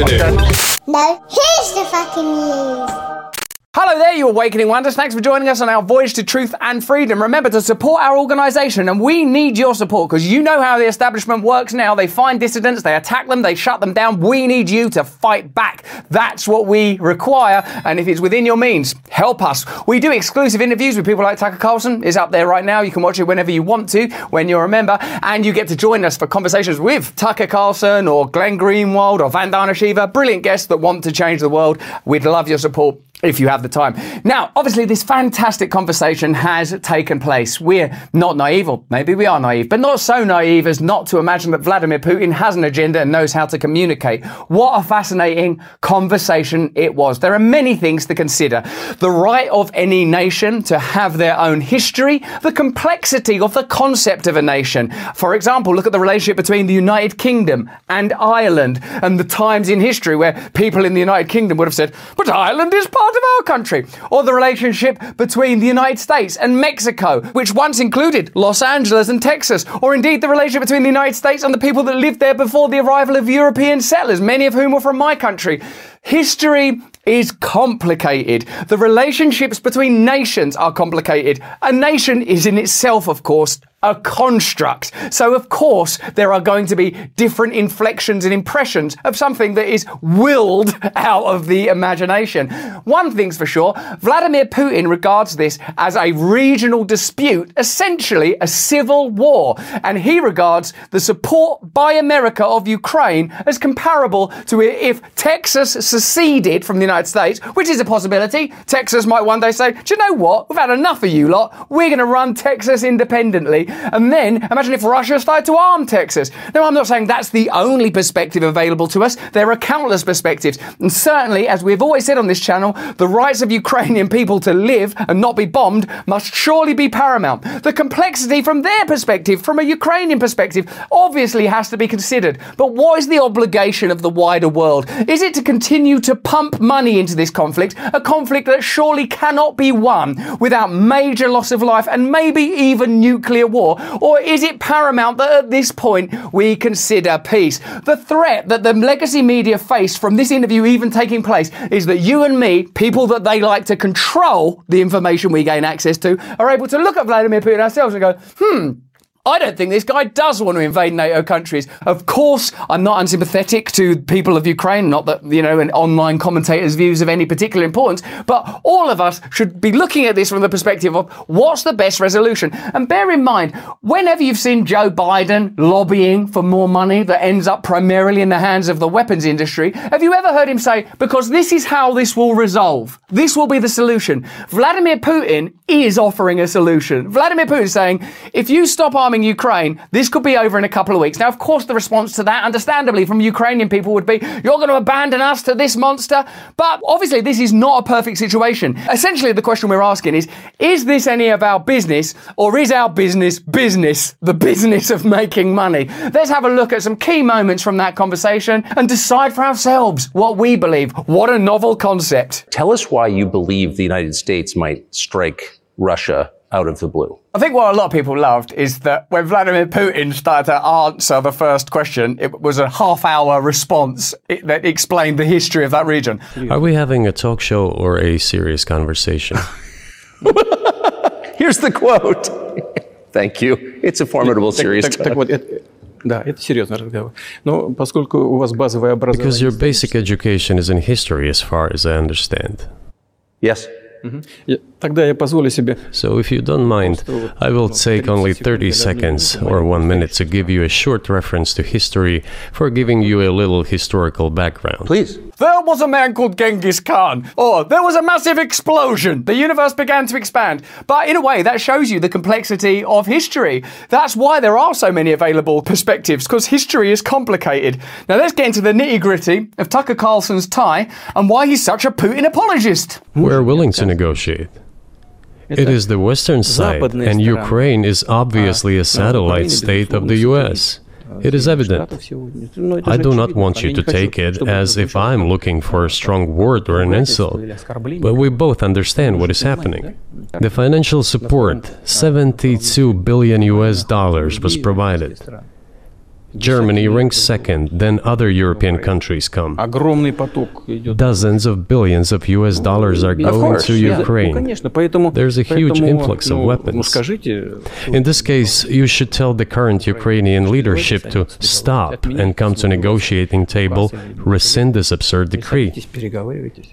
No, here's the fucking news. Hello there, you awakening wonders. Thanks for joining us on our voyage to truth and freedom. Remember to support our organization, and we need your support because you know how the establishment works now. They find dissidents, they attack them, they shut them down. We need you to fight back. That's what we require, and if it's within your means, help us. We do exclusive interviews with people like Tucker Carlson. Is up there right now. You can watch it whenever you want to, when you're a member, and you get to join us for conversations with Tucker Carlson or Glenn Greenwald or Vandana Shiva. Brilliant guests that want to change the world. We'd love your support if you have the time. Now, obviously, this fantastic conversation has taken place. We're not naive, or maybe we are naive, but not so naive as not to imagine that Vladimir Putin has an agenda and knows how to communicate. What a fascinating conversation it was. There are many things to consider. The right of any nation to have their own history, the complexity of the concept of a nation. For example, look at the relationship between the United Kingdom and Ireland and the times in history where people in the United Kingdom would have said, but Ireland is part of our country. Or the relationship between the United States and Mexico, which once included Los Angeles and Texas. Or indeed the relationship between the United States and the people that lived there before the arrival of European settlers, many of whom were from my country. History is complicated. The relationships between nations are complicated. A nation is in itself, of course, a construct. So, of course, there are going to be different inflections and impressions of something that is willed out of the imagination. One thing's for sure Vladimir Putin regards this as a regional dispute, essentially a civil war. And he regards the support by America of Ukraine as comparable to if Texas seceded from the United States, which is a possibility. Texas might one day say, Do you know what? We've had enough of you lot. We're going to run Texas independently. And then imagine if Russia started to arm Texas. Now, I'm not saying that's the only perspective available to us. There are countless perspectives. And certainly, as we've always said on this channel, the rights of Ukrainian people to live and not be bombed must surely be paramount. The complexity from their perspective, from a Ukrainian perspective, obviously has to be considered. But what is the obligation of the wider world? Is it to continue to pump money into this conflict, a conflict that surely cannot be won without major loss of life and maybe even nuclear war? Or is it paramount that at this point we consider peace? The threat that the legacy media face from this interview even taking place is that you and me, people that they like to control the information we gain access to, are able to look at Vladimir Putin ourselves and go, hmm, I don't think this guy does want to invade NATO countries. Of course, I'm not unsympathetic to people of Ukraine, not that, you know, an online commentator's views of any particular importance, but all of us should be looking at this from the perspective of what's the best resolution. And bear in mind, whenever you've seen Joe Biden lobbying for more money that ends up primarily in the hands of the weapons industry, have you ever heard him say, because this is how this will resolve? This will be the solution. Vladimir Putin is offering a solution. Vladimir Putin is saying, if you stop Ukraine, this could be over in a couple of weeks. Now, of course, the response to that, understandably, from Ukrainian people would be, you're going to abandon us to this monster. But obviously, this is not a perfect situation. Essentially, the question we're asking is, is this any of our business or is our business business, the business of making money? Let's have a look at some key moments from that conversation and decide for ourselves what we believe. What a novel concept. Tell us why you believe the United States might strike Russia out of the blue. I think what a lot of people loved is that when Vladimir Putin started to answer the first question, it was a half hour response that explained the history of that region. Are we having a talk show or a serious conversation? Here's the quote. Thank you. It's a formidable series. Because your basic education is in history, as far as I understand. Yes. Mm-hmm. Тогда я позволю себе So, if you don't mind, I will take only 30 seconds or one minute to give you a short reference to history for giving you a little historical background. Please. There was a man called Genghis Khan. Or there was a massive explosion. The universe began to expand. But in a way, that shows you the complexity of history. That's why there are so many available perspectives, because history is complicated. Now let's get into the nitty gritty of Tucker Carlson's tie and why he's such a Putin apologist. We're willing to negotiate. It is the western side, and Ukraine is obviously a satellite state of the US. It is evident. I do not want you to take it as if I'm looking for a strong word or an insult, but we both understand what is happening. The financial support, 72 billion US dollars, was provided. Germany ranks second, then other European countries come. Dozens of billions of US dollars are going to Ukraine. There's a huge influx of weapons. In this case, you should tell the current Ukrainian leadership to stop and come to negotiating table, rescind this absurd decree.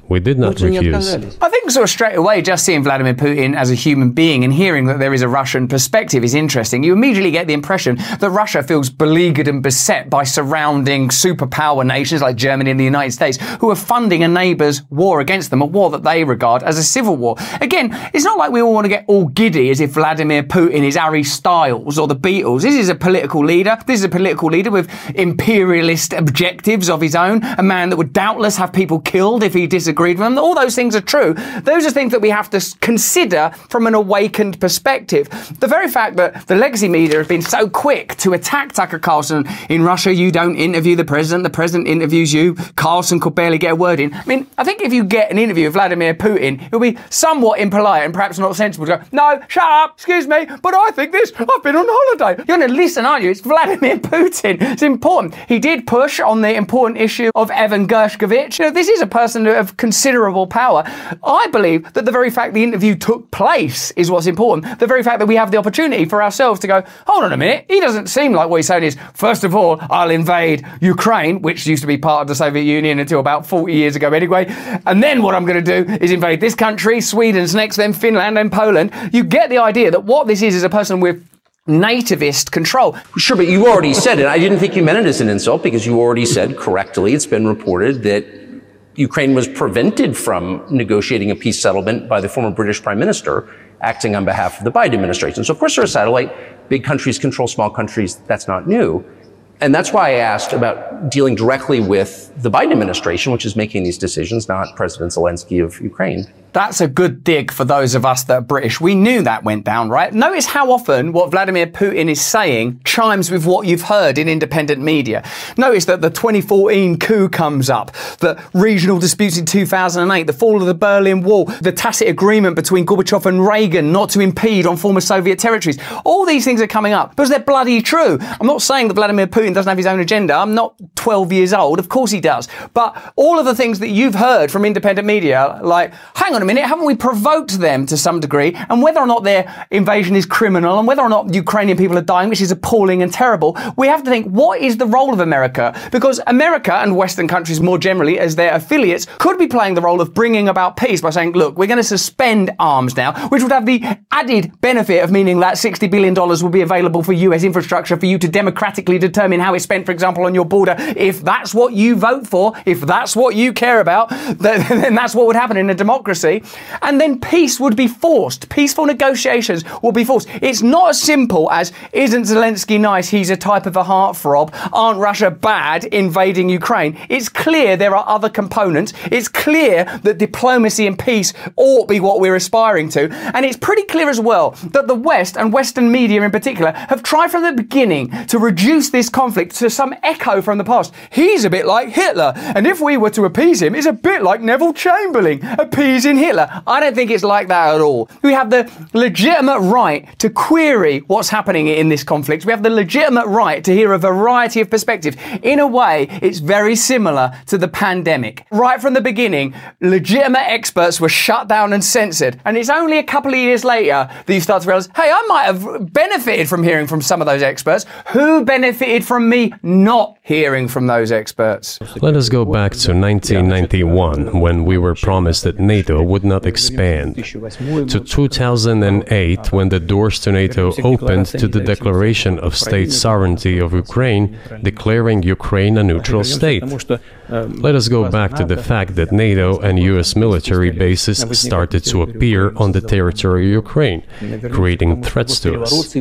We did not refuse. I think sort of straight away, just seeing Vladimir Putin as a human being and hearing that there is a Russian perspective is interesting. You immediately get the impression that Russia feels beleaguered and beset by surrounding superpower nations like Germany and the United States who are funding a neighbour's war against them, a war that they regard as a civil war. Again, it's not like we all want to get all giddy as if Vladimir Putin is Harry Styles or the Beatles. This is a political leader. This is a political leader with imperialist objectives of his own, a man that would doubtless have people killed if he disagreed with them. All those things are true. Those are things that we have to consider from an awakened perspective. The very fact that the legacy media have been so quick to attack Tucker Carlson in Russia, you don't interview the president, the president interviews you, Carlson could barely get a word in. I mean, I think if you get an interview with Vladimir Putin, it'll be somewhat impolite and perhaps not sensible to go, no, shut up, excuse me, but I think this, I've been on holiday. You're going to listen, aren't you? It's Vladimir Putin. It's important. He did push on the important issue of Evan Gershkovich. You know, this is a person of considerable power. I believe that the very fact the interview took place is what's important. The very fact that we have the opportunity for ourselves to go, hold on a minute, he doesn't seem like what he's saying is, first of all, I'll invade Ukraine, which used to be part of the Soviet Union until about 40 years ago anyway. And then what I'm going to do is invade this country, Sweden's next, then Finland, then Poland. You get the idea that what this is is a person with nativist control. Sure, but you already said it. I didn't think you meant it as an insult because you already said correctly, it's been reported that Ukraine was prevented from negotiating a peace settlement by the former British Prime Minister acting on behalf of the Biden administration. So, of course, they're a satellite. Big countries control small countries. That's not new. And that's why I asked about dealing directly with the Biden administration, which is making these decisions, not President Zelensky of Ukraine. That's a good dig for those of us that are British. We knew that went down, right? Notice how often what Vladimir Putin is saying chimes with what you've heard in independent media. Notice that the 2014 coup comes up, the regional disputes in 2008, the fall of the Berlin Wall, the tacit agreement between Gorbachev and Reagan not to impede on former Soviet territories. All these things are coming up because they're bloody true. I'm not saying that Vladimir Putin doesn't have his own agenda. I'm not 12 years old. Of course he does. But all of the things that you've heard from independent media, like, hang on a minute, haven't we provoked them to some degree? And whether or not their invasion is criminal and whether or not Ukrainian people are dying, which is appalling and terrible, we have to think what is the role of America? Because America and Western countries more generally, as their affiliates, could be playing the role of bringing about peace by saying, look, we're going to suspend arms now, which would have the added benefit of meaning that $60 billion will be available for US infrastructure for you to democratically determine how it's spent, for example, on your border. If that's what you vote for, if that's what you care about, then that's what would happen in a democracy. And then peace would be forced. Peaceful negotiations will be forced. It's not as simple as, isn't Zelensky nice? He's a type of a heartthrob. Aren't Russia bad invading Ukraine? It's clear there are other components. It's clear that diplomacy and peace ought be what we're aspiring to. And it's pretty clear as well that the West and Western media in particular have tried from the beginning to reduce this conflict to some echo from the past. He's a bit like Hitler. And if we were to appease him, it's a bit like Neville Chamberlain appeasing Hitler. I don't think it's like that at all. We have the legitimate right to query what's happening in this conflict. We have the legitimate right to hear a variety of perspectives. In a way, it's very similar to the pandemic. Right from the beginning, legitimate experts were shut down and censored. And it's only a couple of years later that you start to realize, hey, I might have benefited from hearing from some of those experts. Who benefited from me not hearing from those experts? Let us go back to 1991 when we were promised that NATO would not expand. To 2008, when the doors to NATO opened to the declaration of state sovereignty of Ukraine, declaring Ukraine a neutral state. Let us go back to the fact that NATO and US military bases started to appear on the territory of Ukraine, creating threats to us.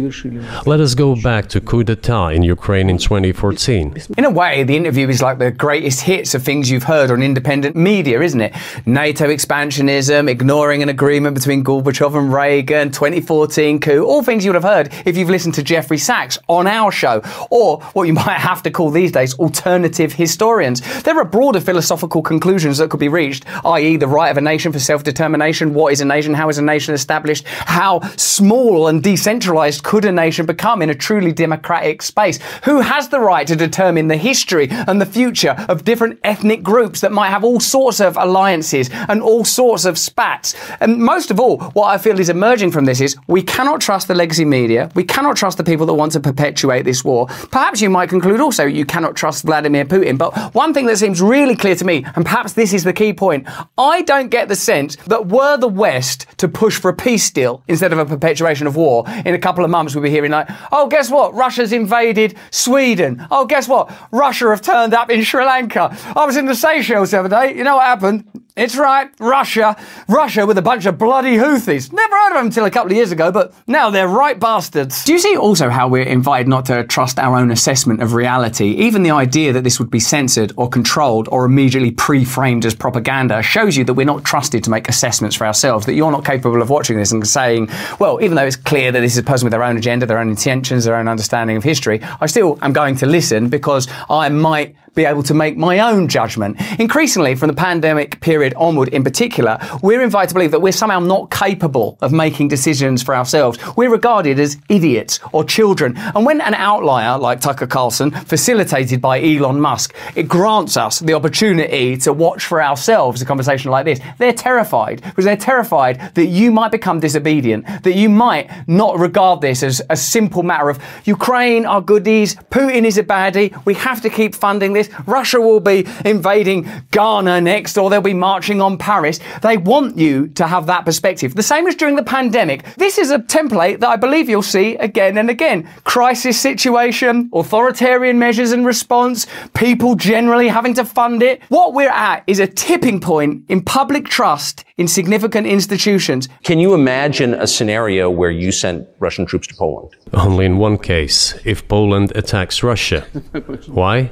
Let us go back to coup d'etat in Ukraine in 2014. In a way, the interview is like the greatest hits of things you've heard on independent media, isn't it? NATO expansionism, ignoring an agreement between Gorbachev and Reagan, 2014 coup, all things you would have heard if you've listened to Jeffrey Sachs on our show, or what you might have to call these days alternative historians. There are broader philosophical conclusions that could be reached, i.e., the right of a nation for self determination. What is a nation? How is a nation established? How small and decentralized could a nation become in a truly democratic space? Who has the right to determine the history and the future of different ethnic groups that might have all sorts of alliances and all sorts of spats? And most of all, what I feel is emerging from this is we cannot trust the legacy media. We cannot trust the people that want to perpetuate this war. Perhaps you might conclude also you cannot trust Vladimir Putin. But one thing that seems really clear to me, and perhaps this is the key point, I don't get the sense that were the West to push for a peace deal instead of a perpetuation of war, in a couple of months we'll be hearing like, oh, guess what? Russia's invaded Sweden. Oh, guess what? Russia have turned up in Sri Lanka. I was in the Seychelles the other day. You know what happened? It's right, Russia. Russia with a bunch of bloody Houthis. Never heard of them until a couple of years ago, but now they're right bastards. Do you see also how we're invited not to trust our own assessment of reality? Even the idea that this would be censored or controlled or immediately pre-framed as propaganda shows you that we're not trusted to make assessments for ourselves, that you're not capable of watching this and saying, well, even though it's clear that this is a person with their own agenda, their own intentions, their own understanding of history, I still am going to listen because I might be able to make my own judgment. Increasingly, from the pandemic period onward in particular, we're invited to believe that we're somehow not capable of making decisions for ourselves. We're regarded as idiots or children. And when an outlier like Tucker Carlson, facilitated by Elon Musk, it grants us the opportunity to watch for ourselves a conversation like this, they're terrified because they're terrified that you might become disobedient, that you might not regard this as a simple matter of Ukraine are goodies, Putin is a baddie, we have to keep funding this this. Russia will be invading Ghana next, or they'll be marching on Paris. They want you to have that perspective. The same as during the pandemic. This is a template that I believe you'll see again and again. Crisis situation, authoritarian measures and response, people generally having to fund it. What we're at is a tipping point in public trust in significant institutions. Can you imagine a scenario where you sent Russian troops to Poland? Only in one case, if Poland attacks Russia. Why?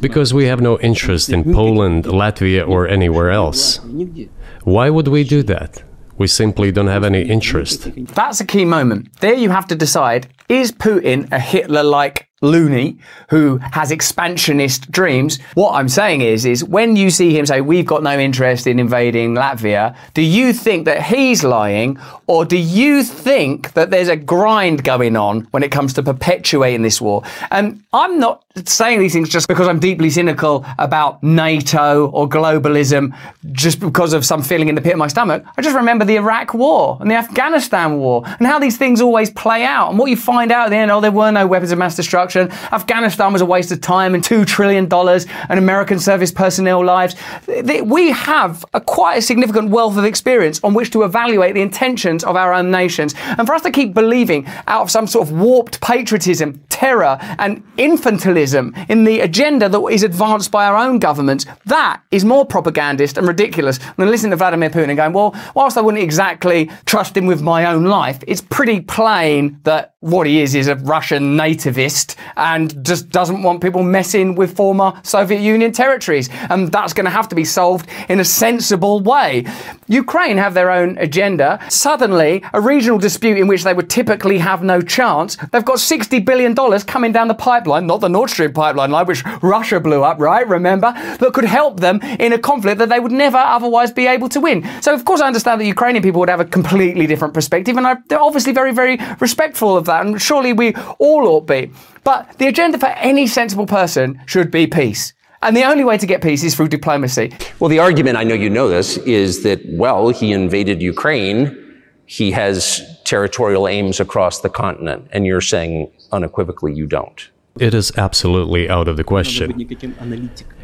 Because we have no interest in Poland, Latvia, or anywhere else. Why would we do that? We simply don't have any interest. That's a key moment. There you have to decide is Putin a Hitler like loony who has expansionist dreams. What I'm saying is, is when you see him say, we've got no interest in invading Latvia, do you think that he's lying or do you think that there's a grind going on when it comes to perpetuating this war? And I'm not saying these things just because I'm deeply cynical about NATO or globalism, just because of some feeling in the pit of my stomach. I just remember the Iraq war and the Afghanistan war and how these things always play out. And what you find out at the end, oh, there were no weapons of mass destruction Afghanistan was a waste of time and $2 trillion and American service personnel lives. We have a quite a significant wealth of experience on which to evaluate the intentions of our own nations. And for us to keep believing out of some sort of warped patriotism, terror, and infantilism in the agenda that is advanced by our own governments, that is more propagandist and ridiculous than listening to Vladimir Putin and going, well, whilst I wouldn't exactly trust him with my own life, it's pretty plain that what he is is a Russian nativist and just doesn't want people messing with former Soviet Union territories. And that's going to have to be solved in a sensible way. Ukraine have their own agenda. Suddenly, a regional dispute in which they would typically have no chance, they've got $60 billion coming down the pipeline, not the Nord Stream pipeline line, which Russia blew up, right? Remember? That could help them in a conflict that they would never otherwise be able to win. So, of course, I understand that Ukrainian people would have a completely different perspective, and they're obviously very, very respectful of that, and surely we all ought be. But the agenda for any sensible person should be peace. And the only way to get peace is through diplomacy. Well, the argument, I know you know this, is that, well, he invaded Ukraine. He has territorial aims across the continent, and you're saying unequivocally you don't. It is absolutely out of the question.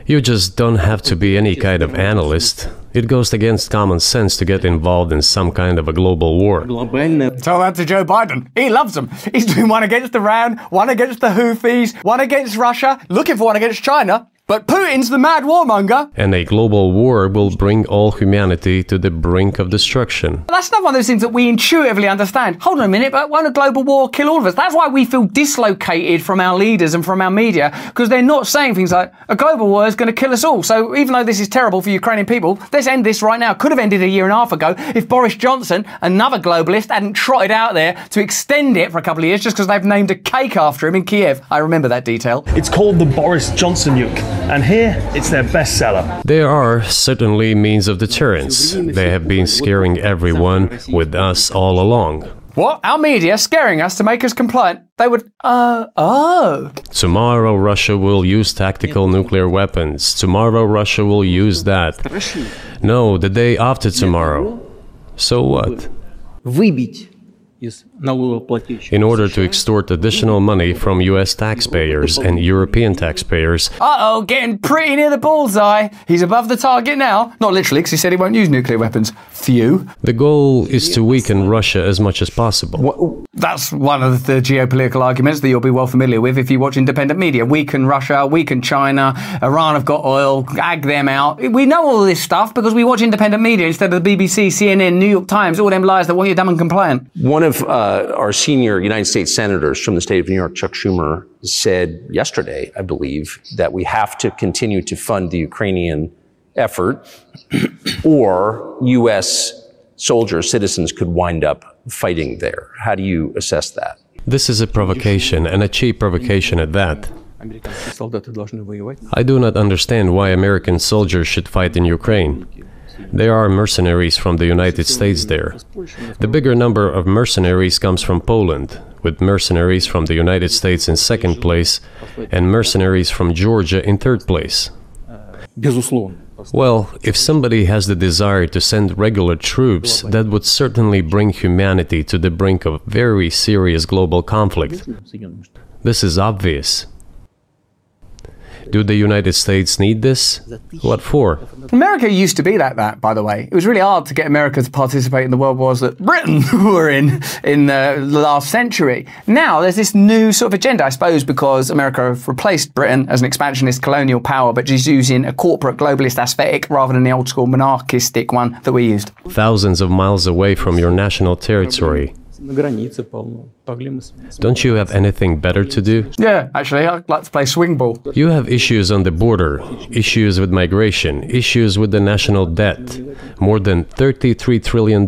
You just don't have to be any kind of analyst. It goes against common sense to get involved in some kind of a global war. Tell that to Joe Biden. He loves them. He's doing one against Iran, one against the Houthis, one against Russia, looking for one against China. But Putin's the mad warmonger. And a global war will bring all humanity to the brink of destruction. That's not one of those things that we intuitively understand. Hold on a minute, but won't a global war kill all of us? That's why we feel dislocated from our leaders and from our media, because they're not saying things like, a global war is going to kill us all. So even though this is terrible for Ukrainian people, let's end this right now. Could have ended a year and a half ago if Boris Johnson, another globalist, hadn't trotted out there to extend it for a couple of years just because they've named a cake after him in Kiev. I remember that detail. It's called the Boris Johnson nuke, and here it's their bestseller. There are certainly means of deterrence. They have been scaring everyone with us all along. What? Our media scaring us to make us compliant? They would, uh, oh. Tomorrow Russia will use tactical nuclear weapons. Tomorrow Russia will use that. No, the day after tomorrow. So what? выбить из налогоплательщиков. in order to extort additional money from US taxpayers and European taxpayers, Uh oh, getting pretty near the bullseye. He's above the target now. Not literally, because he said he won't use nuclear weapons. Phew. the goal is to weaken Russia as much as possible. That's one of the geopolitical arguments that you'll be well familiar with if you watch independent media. Weaken Russia, weaken China, Iran have got oil, ag them out. We know all this stuff because we watch independent media instead of the BBC, CNN, New York Times, all them lies that want you dumb and compliant. One of uh, uh, our senior United States senators from the state of New York, Chuck Schumer, said yesterday, I believe, that we have to continue to fund the Ukrainian effort, or U.S. soldiers, citizens could wind up fighting there. How do you assess that? This is a provocation, and a cheap provocation at that. I do not understand why American soldiers should fight in Ukraine. There are mercenaries from the United States there. The bigger number of mercenaries comes from Poland, with mercenaries from the United States in second place and mercenaries from Georgia in third place. Well, if somebody has the desire to send regular troops, that would certainly bring humanity to the brink of very serious global conflict. This is obvious. Do the United States need this? What for? America used to be like that, by the way. It was really hard to get America to participate in the world wars that Britain were in in uh, the last century. Now there's this new sort of agenda, I suppose, because America have replaced Britain as an expansionist colonial power, but just using a corporate globalist aesthetic rather than the old school monarchistic one that we used. Thousands of miles away from your national territory. Don't you have anything better to do? Yeah, actually, I'd like to play swing ball. You have issues on the border, issues with migration, issues with the national debt, more than $33 trillion.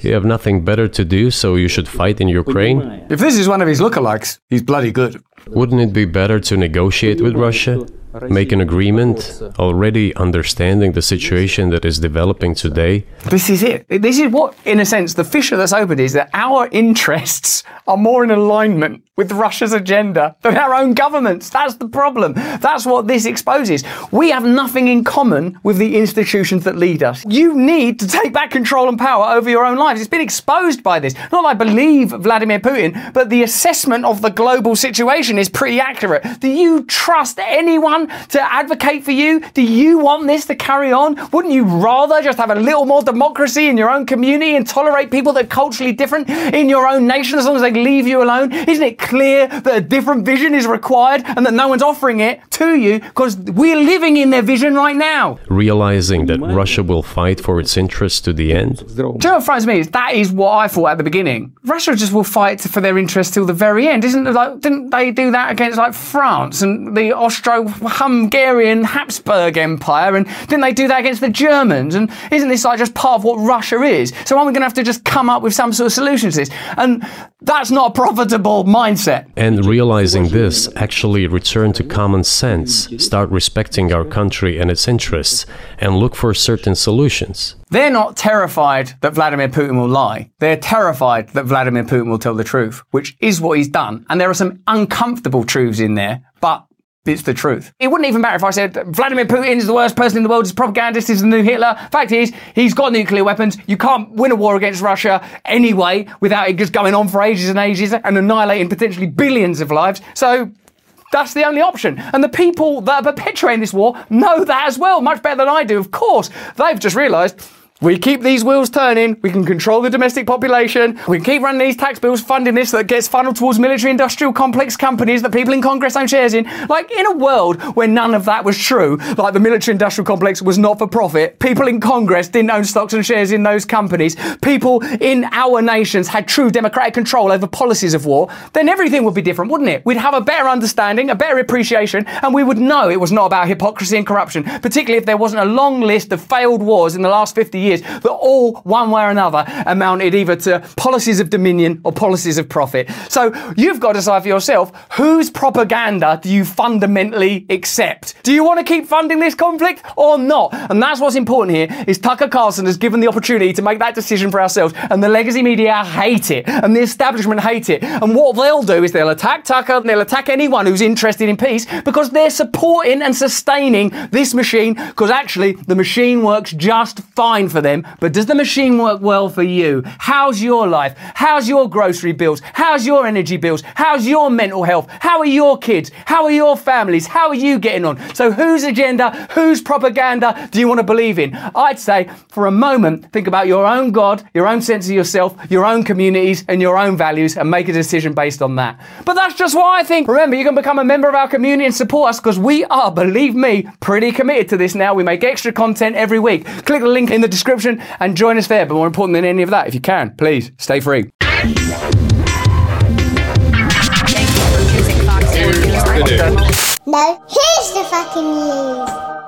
You have nothing better to do, so you should fight in Ukraine? If this is one of his lookalikes, he's bloody good. Wouldn't it be better to negotiate with Russia? Make an agreement, already understanding the situation that is developing today? This is it. This is what, in a sense, the fissure that's opened is that our interests are more in alignment with Russia's agenda than our own governments. That's the problem. That's what this exposes. We have nothing in common with the institutions that lead us. You need to take back control and power over your own lives. It's been exposed by this. Not that I believe Vladimir Putin, but the assessment of the global situation is pretty accurate. Do you trust anyone to advocate for you? Do you want this to carry on? Wouldn't you rather just have a little more democracy in your own community and tolerate people that are culturally different in your own nation as long as they leave you alone? Isn't it clear that a different vision is required and that no one's offering it to you because we're living in their vision right now? Realizing that Russia will fight for its interests to the end? Do you know what frightens me? Is that is what I thought at the beginning. Russia just will fight for their interests till the very end. Isn't it like, didn't they do that against like France and the Austro Austro-Hungarian Habsburg Empire? And didn't they do that against the Germans? And isn't this like just part of what Russia is? So aren't we going to have to just come up with some sort of solution to this? And that's not a profitable mindset. And realizing this, actually return to common sense, start respecting our country and its interests, and look for certain solutions. They're not terrified that Vladimir Putin will lie. They're terrified that Vladimir Putin will tell the truth, which is what he's done. And there are some uncomfortable truths in there, but it's the truth. It wouldn't even matter if I said Vladimir Putin is the worst person in the world, he's a propagandist, he's the new Hitler. Fact is, he's got nuclear weapons. You can't win a war against Russia anyway without it just going on for ages and ages and annihilating potentially billions of lives. So that's the only option. And the people that are perpetuating this war know that as well, much better than I do, of course. They've just realised we keep these wheels turning. We can control the domestic population. We keep running these tax bills, funding this that gets funneled towards military industrial complex companies that people in Congress own shares in. Like, in a world where none of that was true, like the military industrial complex was not for profit, people in Congress didn't own stocks and shares in those companies, people in our nations had true democratic control over policies of war, then everything would be different, wouldn't it? We'd have a better understanding, a better appreciation, and we would know it was not about hypocrisy and corruption, particularly if there wasn't a long list of failed wars in the last 50 years years that all, one way or another, amounted either to policies of dominion or policies of profit. So you've got to decide for yourself whose propaganda do you fundamentally accept? Do you want to keep funding this conflict or not? And that's what's important here is Tucker Carlson has given the opportunity to make that decision for ourselves and the legacy media hate it and the establishment hate it. And what they'll do is they'll attack Tucker and they'll attack anyone who's interested in peace because they're supporting and sustaining this machine because actually the machine works just fine for them, but does the machine work well for you? How's your life? How's your grocery bills? How's your energy bills? How's your mental health? How are your kids? How are your families? How are you getting on? So, whose agenda, whose propaganda do you want to believe in? I'd say, for a moment, think about your own God, your own sense of yourself, your own communities, and your own values, and make a decision based on that. But that's just what I think. Remember, you can become a member of our community and support us because we are, believe me, pretty committed to this now. We make extra content every week. Click the link in the description and join us there. But more important than any of that, if you can, please stay free. No, here's the fucking news.